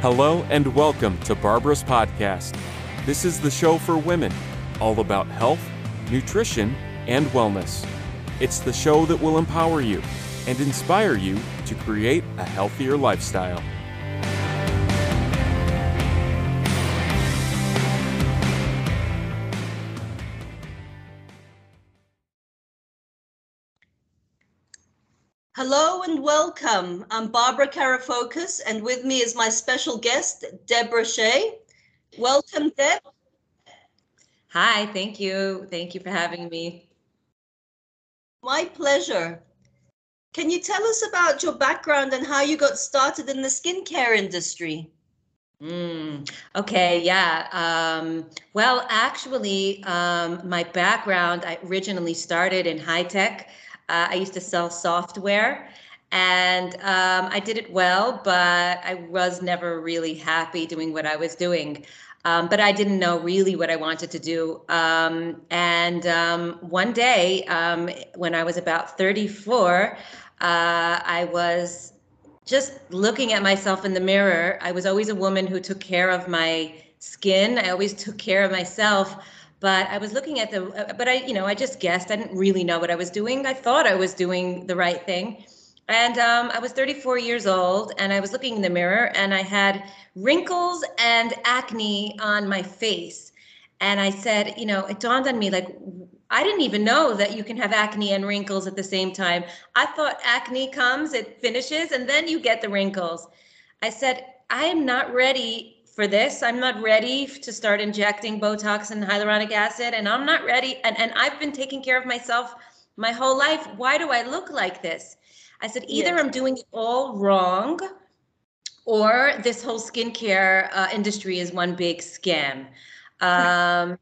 Hello and welcome to Barbara's Podcast. This is the show for women, all about health, nutrition, and wellness. It's the show that will empower you and inspire you to create a healthier lifestyle. Hello and welcome. I'm Barbara Karafocus, and with me is my special guest, Deborah Shay. Welcome, Deb. Hi, thank you. Thank you for having me. My pleasure. Can you tell us about your background and how you got started in the skincare industry? Mm, okay, yeah. Um, well, actually, um, my background, I originally started in high tech. Uh, I used to sell software and um, I did it well, but I was never really happy doing what I was doing. Um, but I didn't know really what I wanted to do. Um, and um, one day, um, when I was about 34, uh, I was just looking at myself in the mirror. I was always a woman who took care of my skin, I always took care of myself but I was looking at the, uh, but I, you know, I just guessed. I didn't really know what I was doing. I thought I was doing the right thing. And um, I was 34 years old and I was looking in the mirror and I had wrinkles and acne on my face. And I said, you know, it dawned on me like, I didn't even know that you can have acne and wrinkles at the same time. I thought acne comes, it finishes, and then you get the wrinkles. I said, I am not ready for this. I'm not ready to start injecting Botox and hyaluronic acid, and I'm not ready. And, and I've been taking care of myself my whole life. Why do I look like this? I said, either yes. I'm doing it all wrong, or this whole skincare uh, industry is one big scam. Um,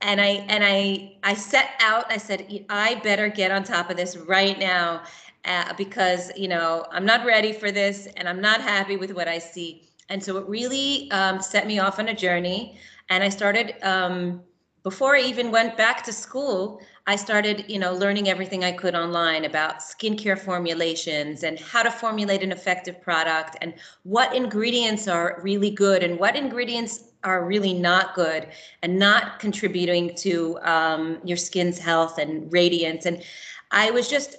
and I and I I set out. I said, I better get on top of this right now. Uh, because you know I'm not ready for this, and I'm not happy with what I see and so it really um, set me off on a journey. And i started um, before i even went back to school i started you know learning everything i could online about skincare formulations and how to formulate an effective product and what ingredients are really good and what ingredients are really not good and not contributing to um, your skin's health and radiance. And i was just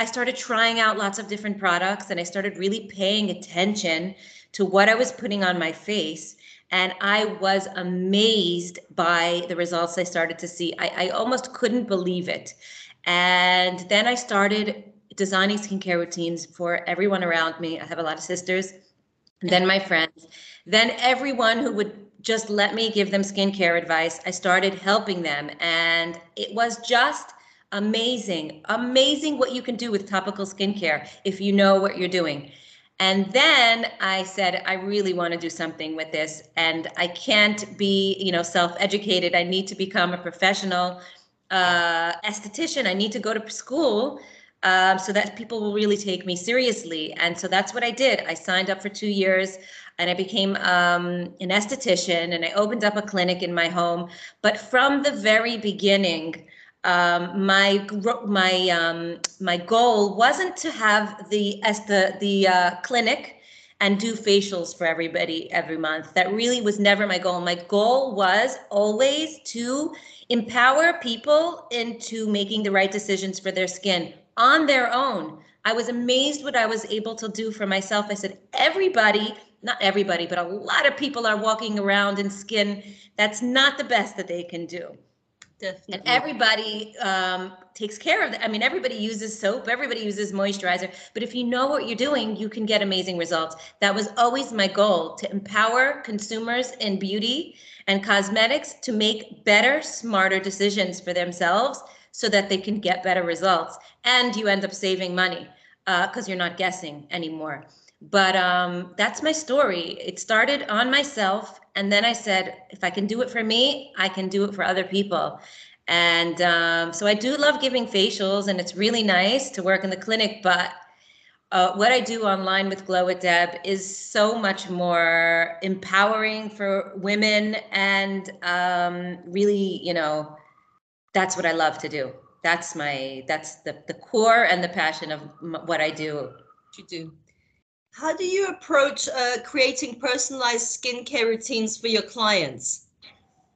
i started trying out lots of different products and i started really paying attention to what I was putting on my face. And I was amazed by the results I started to see. I, I almost couldn't believe it. And then I started designing skincare routines for everyone around me. I have a lot of sisters, then my friends, then everyone who would just let me give them skincare advice. I started helping them, and it was just amazing, amazing what you can do with topical skincare if you know what you're doing. And then I said, I really want to do something with this. And I can't be, you know, self-educated. I need to become a professional uh, esthetician. I need to go to school um, so that people will really take me seriously. And so that's what I did. I signed up for two years and I became um, an esthetician and I opened up a clinic in my home. But from the very beginning, um, my my um, my goal wasn't to have the as the the uh, clinic and do facials for everybody every month. That really was never my goal. My goal was always to empower people into making the right decisions for their skin on their own. I was amazed what I was able to do for myself. I said, everybody, not everybody, but a lot of people are walking around in skin that's not the best that they can do. Definitely. And everybody um, takes care of that. I mean, everybody uses soap, everybody uses moisturizer, but if you know what you're doing, you can get amazing results. That was always my goal to empower consumers in beauty and cosmetics to make better, smarter decisions for themselves so that they can get better results. And you end up saving money because uh, you're not guessing anymore. But um, that's my story. It started on myself. And then I said, if I can do it for me, I can do it for other people. And um, so I do love giving facials, and it's really nice to work in the clinic. But uh, what I do online with GloWithDeb is so much more empowering for women, and um, really, you know, that's what I love to do. That's my that's the the core and the passion of m- what I do. What You do. How do you approach uh, creating personalized skincare routines for your clients?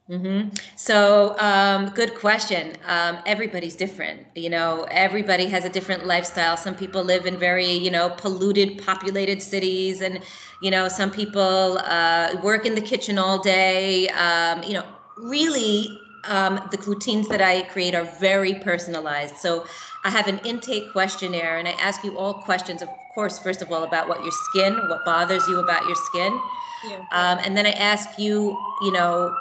Mm-hmm. So, um, good question. Um, everybody's different. You know, everybody has a different lifestyle. Some people live in very, you know, polluted, populated cities, and you know, some people uh, work in the kitchen all day. Um, you know, really, um, the routines that I create are very personalized. So, I have an intake questionnaire, and I ask you all questions. Of course, first of all, about what your skin, what bothers you about your skin, yeah. Um, and then I ask you, you know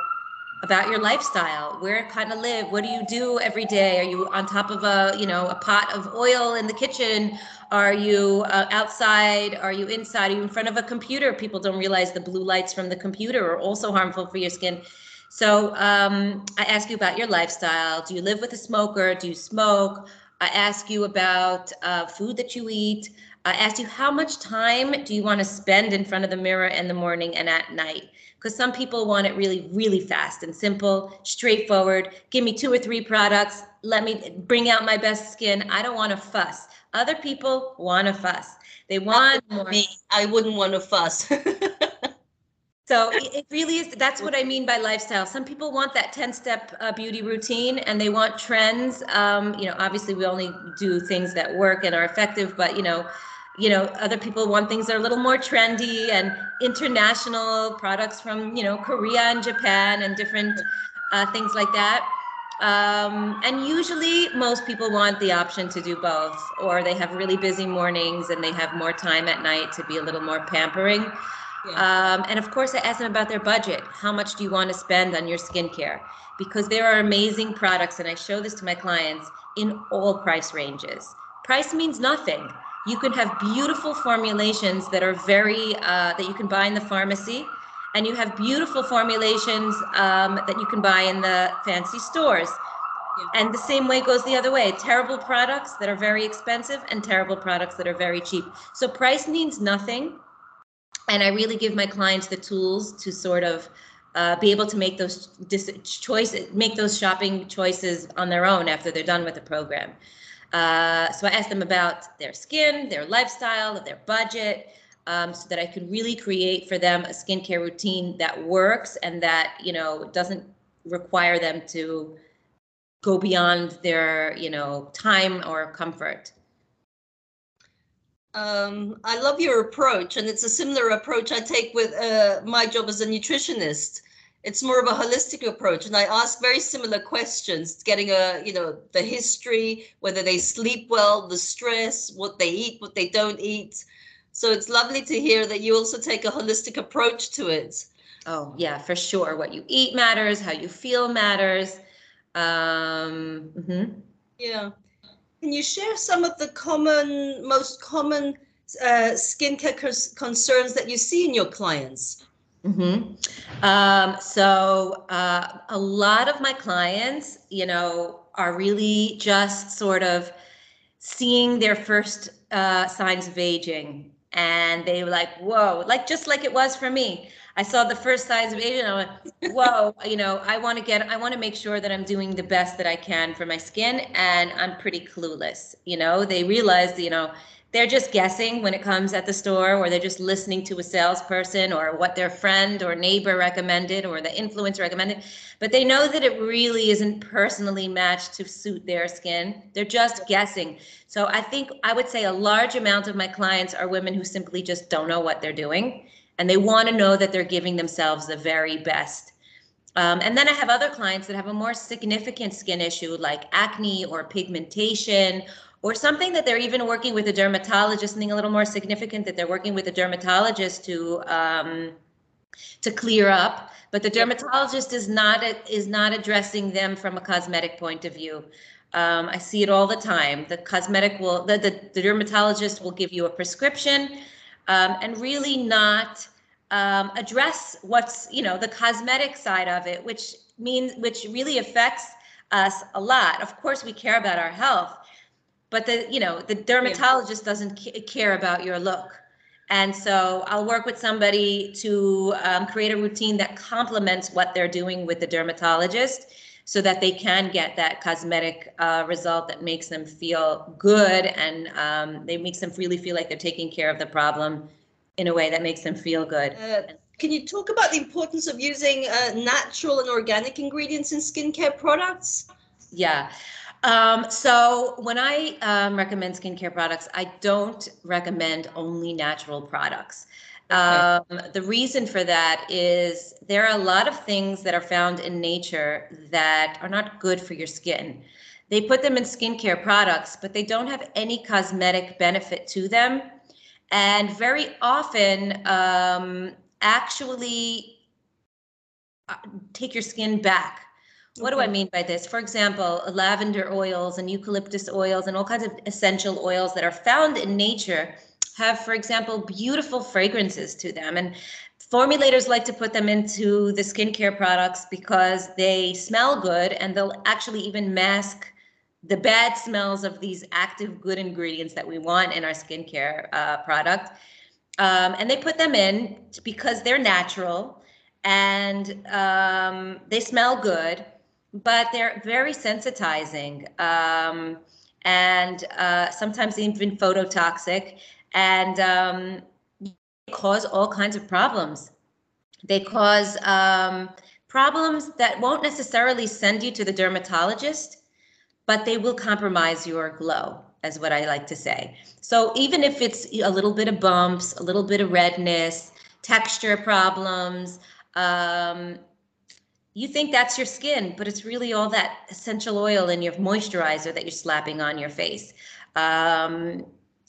about your lifestyle where kind of live what do you do every day? Are you on top of a you know a pot of oil in the kitchen? Are you uh, outside? Are you inside? Are you in front of a computer? People don't realize the blue lights from the computer are also harmful for your skin. So um, i ask you about your lifestyle. Do you live with a smoker? Do you smoke i ask you about uh, food that you eat I asked you how much time do you want to spend in front of the mirror in the morning and at night? because some people want it really, really fast and simple, straightforward. Give me two or three products. Let me bring out my best skin. I don't want to fuss. Other people want to fuss. They want more. Me, I wouldn't want to fuss. so it really is. That's what I mean by lifestyle. Some people want that 10 step uh, beauty routine and they want trends. Um, you know, obviously we only do things that work and are effective, but you know, you know other people want things that are a little more trendy and international products from you know korea and japan and different uh, things like that um, and usually most people want the option to do both or they have really busy mornings and they have more time at night to be a little more pampering yeah. um, and of course i ask them about their budget. How much do you want to spend on your skincare? Because there are amazing products and i show this to my clients in all price ranges. Price means nothing. You can have beautiful formulations that are very uh, that you can buy in the pharmacy and you have beautiful formulations um, that you can buy in the fancy stores. Yeah. and the same way goes the other way. Terrible products that are very expensive and terrible products that are very cheap. So price means nothing and i really give my clients the tools to sort of uh, be able to make those choices make those shopping choices on their own after they're done with the program uh, so I ask them about their skin, their lifestyle, their budget, um, so that I can really create for them a skincare routine that works and that you know doesn't require them to go beyond their you know time or comfort. Um, I love your approach, and it's a similar approach I take with uh, my job as a nutritionist. It's more of a holistic approach and i ask very similar questions getting a you know the history whether they sleep well the stress what they eat what they don't eat. So it's lovely to hear that you also take a holistic approach to it. Oh yeah for sure. What you eat matters how you feel matters. Um, mm-hmm. yeah can you share some of the common most common uh, skincare concerns that you see in your clients Mm-hmm. Um, so uh, a lot of my clients, you know, are really just sort of seeing their first uh, signs of aging, and they were like, "Whoa!" Like just like it was for me. I saw the first size of aging. I went, "Whoa!" you know, I want to get, I want to make sure that I'm doing the best that I can for my skin, and I'm pretty clueless. You know, they realized, you know they're just guessing when it comes at the store or they're just listening to a salesperson or what their friend or neighbor recommended or the influencer recommended but they know that it really isn't personally matched to suit their skin they're just guessing so i think i would say a large amount of my clients are women who simply just don't know what they're doing and they want to know that they're giving themselves the very best um, and then I have other clients that have a more significant skin issue like acne or pigmentation or something that they're even working with a dermatologist, something a little more significant that they're working with a dermatologist to um, to clear up. But the dermatologist is not is not addressing them from a cosmetic point of view. Um, I see it all the time. The cosmetic will the, the, the dermatologist will give you a prescription um, and really not um, address what's you know the cosmetic side of it, which means which really affects us a lot. Of course, we care about our health, but the you know the dermatologist yeah. doesn't care about your look and so i'll work with somebody to um, create a routine that complements what they're doing with the dermatologist so that they can get that cosmetic uh, result that makes them feel good and um, they makes them really feel like they're taking care of the problem in a way that makes them feel good. Uh, can you talk about the importance of using uh, natural and organic ingredients in skincare products? Yeah. Um, so when I um, recommend skincare products, I don't recommend only natural products. Okay. Um, the reason for that is there are a lot of things that are found in nature that are not good for your skin. They put them in skincare products, but they don't have any cosmetic benefit to them. And very often, um, actually uh, take your skin back what do I mean by this? For example, lavender oils and eucalyptus oils and all kinds of essential oils that are found in nature have, for example, beautiful fragrances to them. And formulators like to put them into the skincare products because they smell good and they'll actually even mask the bad smells of these active good ingredients that we want in our skincare uh, product. Um, and they put them in because they're natural and um, they smell good but they're very sensitizing um, and uh, sometimes even phototoxic and um, cause all kinds of problems. They cause um, problems that won't necessarily send you to the dermatologist, but they will compromise your glow, as what I like to say. So even if it's a little bit of bumps, a little bit of redness, texture problems, um, you think that's your skin, but it's really all that essential oil in your moisturizer that you're slapping on your face. Um,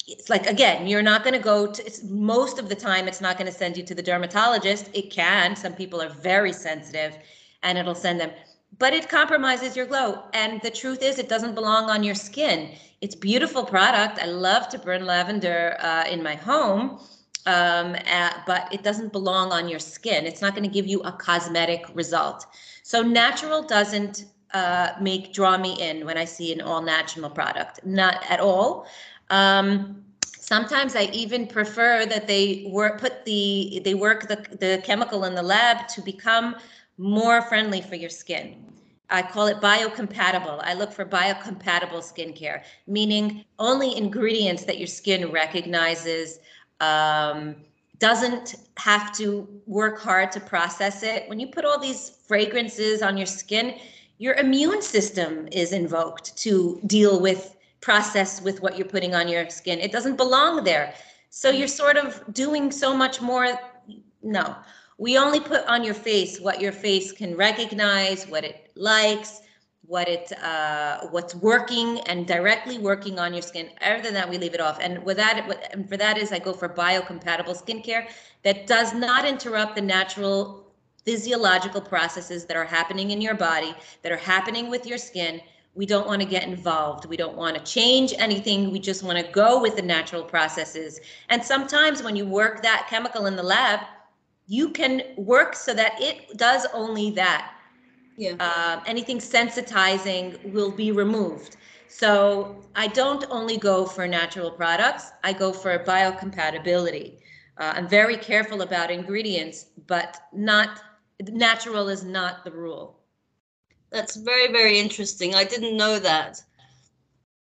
it's like again, you're not going to go to. most of the time, it's not going to send you to the dermatologist. It can. Some people are very sensitive, and it'll send them. But it compromises your glow. And the truth is, it doesn't belong on your skin. It's beautiful product. I love to burn lavender uh, in my home um, but it doesn't belong on your skin. It's not going to give you a cosmetic result. So natural doesn't uh, make draw me in when I see an all natural product, not at all. Um, sometimes I even prefer that they work put the they work the the chemical in the lab to become more friendly for your skin. I call it biocompatible. I look for biocompatible skincare, meaning only ingredients that your skin recognizes, um, doesn't have to work hard to process it. When you put all these fragrances on your skin, your immune system is invoked to deal with process with what you're putting on your skin. It doesn't belong there. So you're sort of doing so much more. No, we only put on your face what your face can recognize, what it likes, what it uh, what's working and directly working on your skin. Other than that, we leave it off. And with that, and for that is I go for biocompatible skincare that does not interrupt the natural physiological processes that are happening in your body, that are happening with your skin. We don't want to get involved. We don't want to change anything. We just want to go with the natural processes. And sometimes when you work that chemical in the lab, you can work so that it does only that yeah. Uh, anything sensitizing will be removed. So I don't only go for natural products, I go for biocompatibility. Uh, I'm very careful about ingredients, but not natural is not the rule. That's very, very interesting. I didn't know that.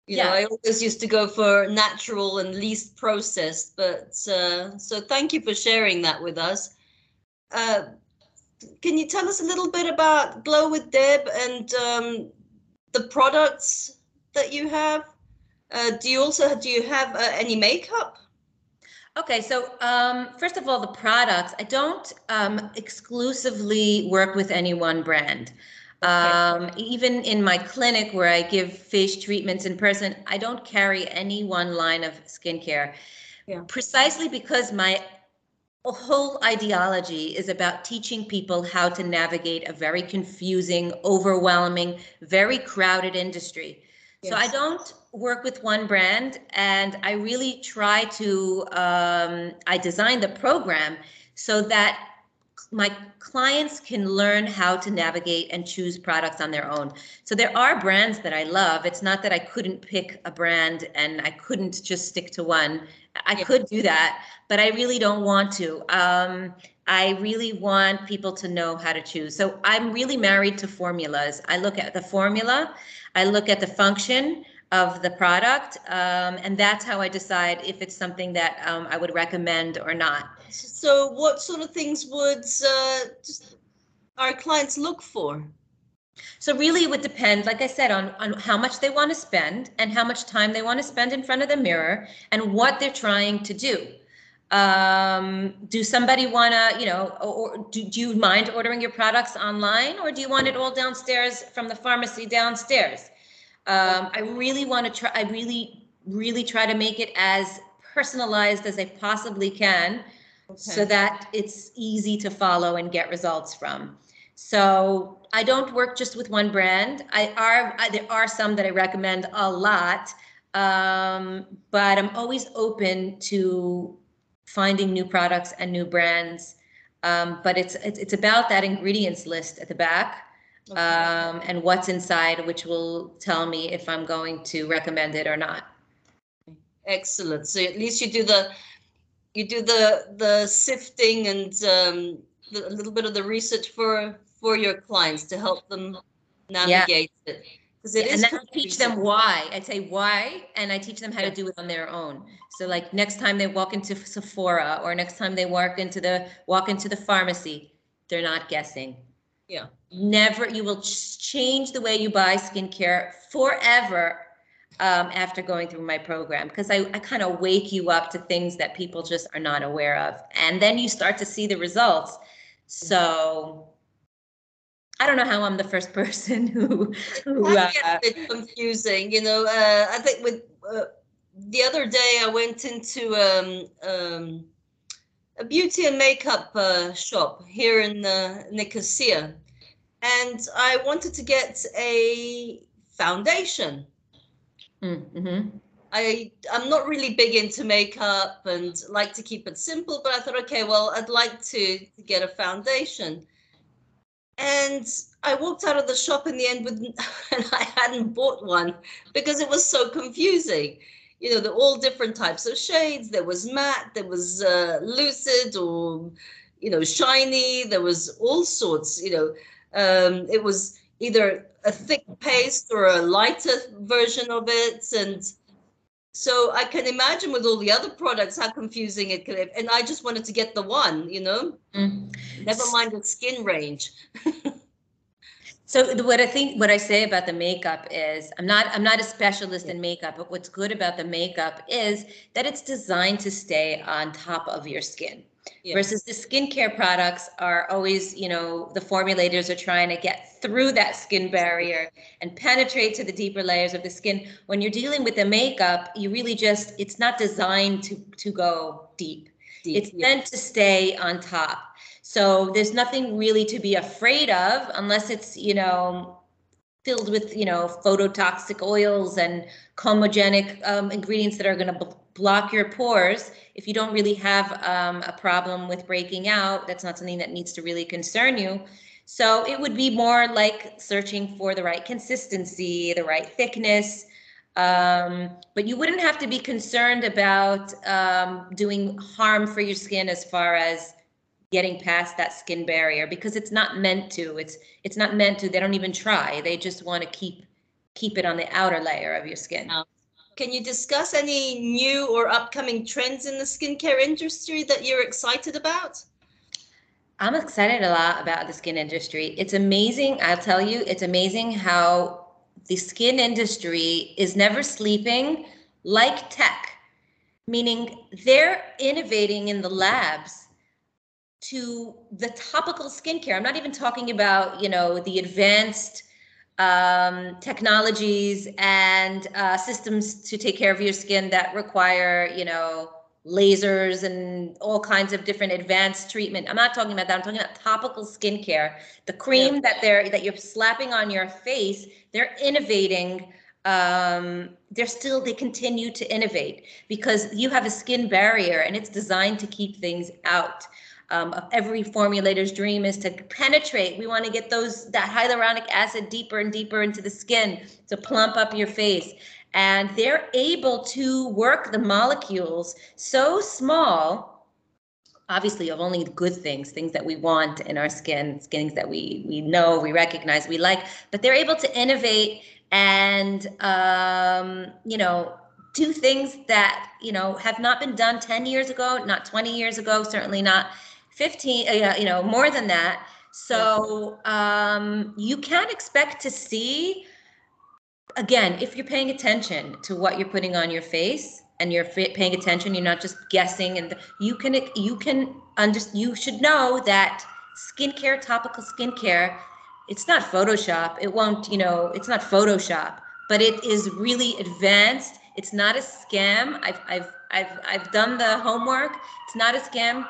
You yeah. know, I always used to go for natural and least processed, but uh, so thank you for sharing that with us. Uh, can you tell us a little bit about GloWithDeb and um, the products that you have? Uh, do you also do you have uh, any makeup? Okay, so um, first of all, the products. I don't um, exclusively work with any one brand. Um, even in my clinic where I give face treatments in person, I don't carry any one line of skincare. Yeah. Precisely because my whole ideology is about teaching people how to navigate a very confusing, overwhelming, very crowded industry. Yes. So I don't work with one brand, and I really try to. Um, I design the program so that my clients can learn how to navigate and choose products on their own. So there are brands that I love. It's not that I couldn't pick a brand and I couldn't just stick to one. I could do that, but I really don't want to. Um, I really want people to know how to choose. So I'm really married to formulas. I look at the formula, I look at the function, of the product. Um, and that's how I decide if it's something that um, I would recommend or not. So, what sort of things would uh, our clients look for? So really it would depend, like I said, on, on how much they want to spend and how much time they want to spend in front of the mirror and what they're trying to do. Um, do somebody want to, you know, or, do, do you mind ordering your products online or do you want it all downstairs from the pharmacy downstairs? Um, I really want to try, I really, really try to make it as personalized as I possibly can okay. so that it's easy to follow and get results from. So I don't work just with one brand. I are I, there are some that I recommend a lot, um, but I'm always open to finding new products and new brands. Um, but it's, it's it's about that ingredients list at the back okay. um, and what's inside, which will tell me if I'm going to recommend it or not. Excellent. So at least you do the you do the the sifting and um, the, a little bit of the research for for your clients to help them navigate yeah. it because it yeah, is and then I teach them why. I say why, and I teach them how yeah. to do it on their own. So like next time they walk into Sephora or next time they walk into the walk into the pharmacy, they're not guessing. Yeah. Never. You will change the way you buy skincare forever um, after going through my program because I, I kind of wake you up to things that people just are not aware of, and then you start to see the results. So I don't know how I'm the first person who. who uh, a bit confusing, you know. Uh, I think with uh, the other day I went into um, um, a beauty and makeup uh, shop here in uh, Nicosia, and I wanted to get a foundation. Mm-hmm. I I'm not really big into makeup and like to keep it simple, but I thought, okay, well, I'd like to, get a foundation and I walked out of the shop in the end with, and I hadn't bought one because it was so confusing. You know, they're all different types of shades. There was matte, there was uh, lucid, or you know, shiny. There was all sorts. You know, um, it was either a thick paste or a lighter version of it, and so I can imagine with all the other products how confusing it could have. And I just wanted to get the one, you know, mm. never mind the skin range. so what I think, what I say about the makeup is, I'm not, I'm not a specialist in makeup, but what's good about the makeup is that it's designed to stay on top of your skin. Yes. Versus the skincare products are always, you know, the formulators are trying to get through that skin barrier and penetrate to the deeper layers of the skin. When you're dealing with the makeup, you really just, it's not designed to, to go deep. deep it's yes. meant to stay on top. So there's nothing really to be afraid of unless it's, you know, filled with, you know, phototoxic oils and comedogenic um, ingredients that are going to block your pores, if you don't really have um, a problem with breaking out, that's not something that needs to really concern you. So it would be more like searching for the right consistency, the right thickness. Um, but you wouldn't have to be concerned about um, doing harm for your skin as far as getting past that skin barrier because it's not meant to. It's it's not meant to. They don't even try. They just want to keep keep it on the outer layer of your skin. Can you discuss any new or upcoming trends in the skincare industry that you're excited about? I'm excited a lot about the skin industry. It's amazing. I'll tell you, it's amazing how the skin industry is never sleeping like tech, meaning they're innovating in the labs to the topical skincare. I'm not even talking about, you know, the advanced um, technologies and uh, systems to take care of your skin that require, you know, lasers and all kinds of different advanced treatment. I'm not talking about that. I'm talking about topical skincare. The cream yeah. that they're that you're slapping on your face, they're innovating. Um, they're still they continue to innovate because you have a skin barrier and it's designed to keep things out um, of every formulator's dream is to penetrate. We want to get those that hyaluronic acid deeper and deeper into the skin to plump up your face. And they're able to work the molecules so small, obviously of only good things, things that we want in our skin, skins that we we know, we recognize, we like, but they're able to innovate and um, you know do things that you know have not been done 10 years ago not 20 years ago certainly not 15 uh, you know more than that. So um, you can expect to see again if you're paying attention to what you're putting on your face and you're paying attention you're not just guessing and you can you can under you should know that skincare topical skincare it's not photoshop. It won't you know it's not photoshop but it is really advanced. It's not a scam. I've i've i've, I've done the homework. It's not a scam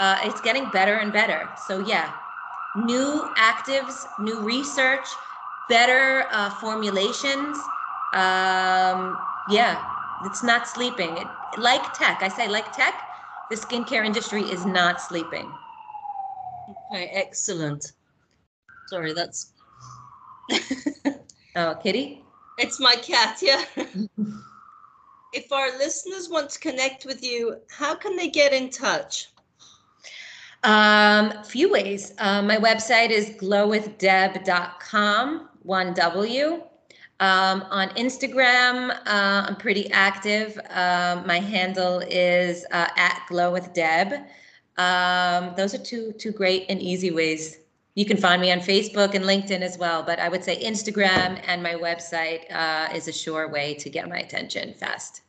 uh, it's getting better and better so yeah new actives new research better uh, formulations um, yeah it's not sleeping it, like tech i say like tech the skincare industry is not sleeping okay excellent Sorry, that's. oh, Kitty? It's my cat, yeah. if our listeners want to connect with you, how can they get in touch? Um, few ways. Uh, my website is glowithdeb.com, one W. Um, on Instagram, uh, I'm pretty active. Uh, my handle is uh, at glowwithdeb. Um, those are two two great and easy ways you can find me on Facebook and LinkedIn as well, but I would say Instagram and my website uh, is a sure way to get my attention fast.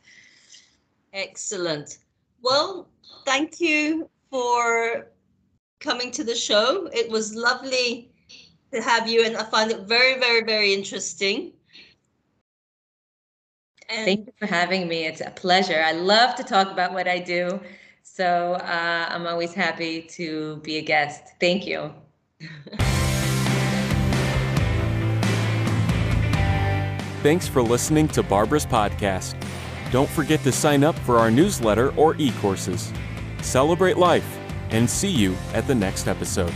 Excellent. Well, thank you for coming to the show. It was lovely to have you, and I find it very, very, very interesting. And thank you for having me. It's a pleasure. I love to talk about what I do. So uh, I'm always happy to be a guest. Thank you. Thanks for listening to Barbara's podcast. Don't forget to sign up for our newsletter or e courses. Celebrate life and see you at the next episode.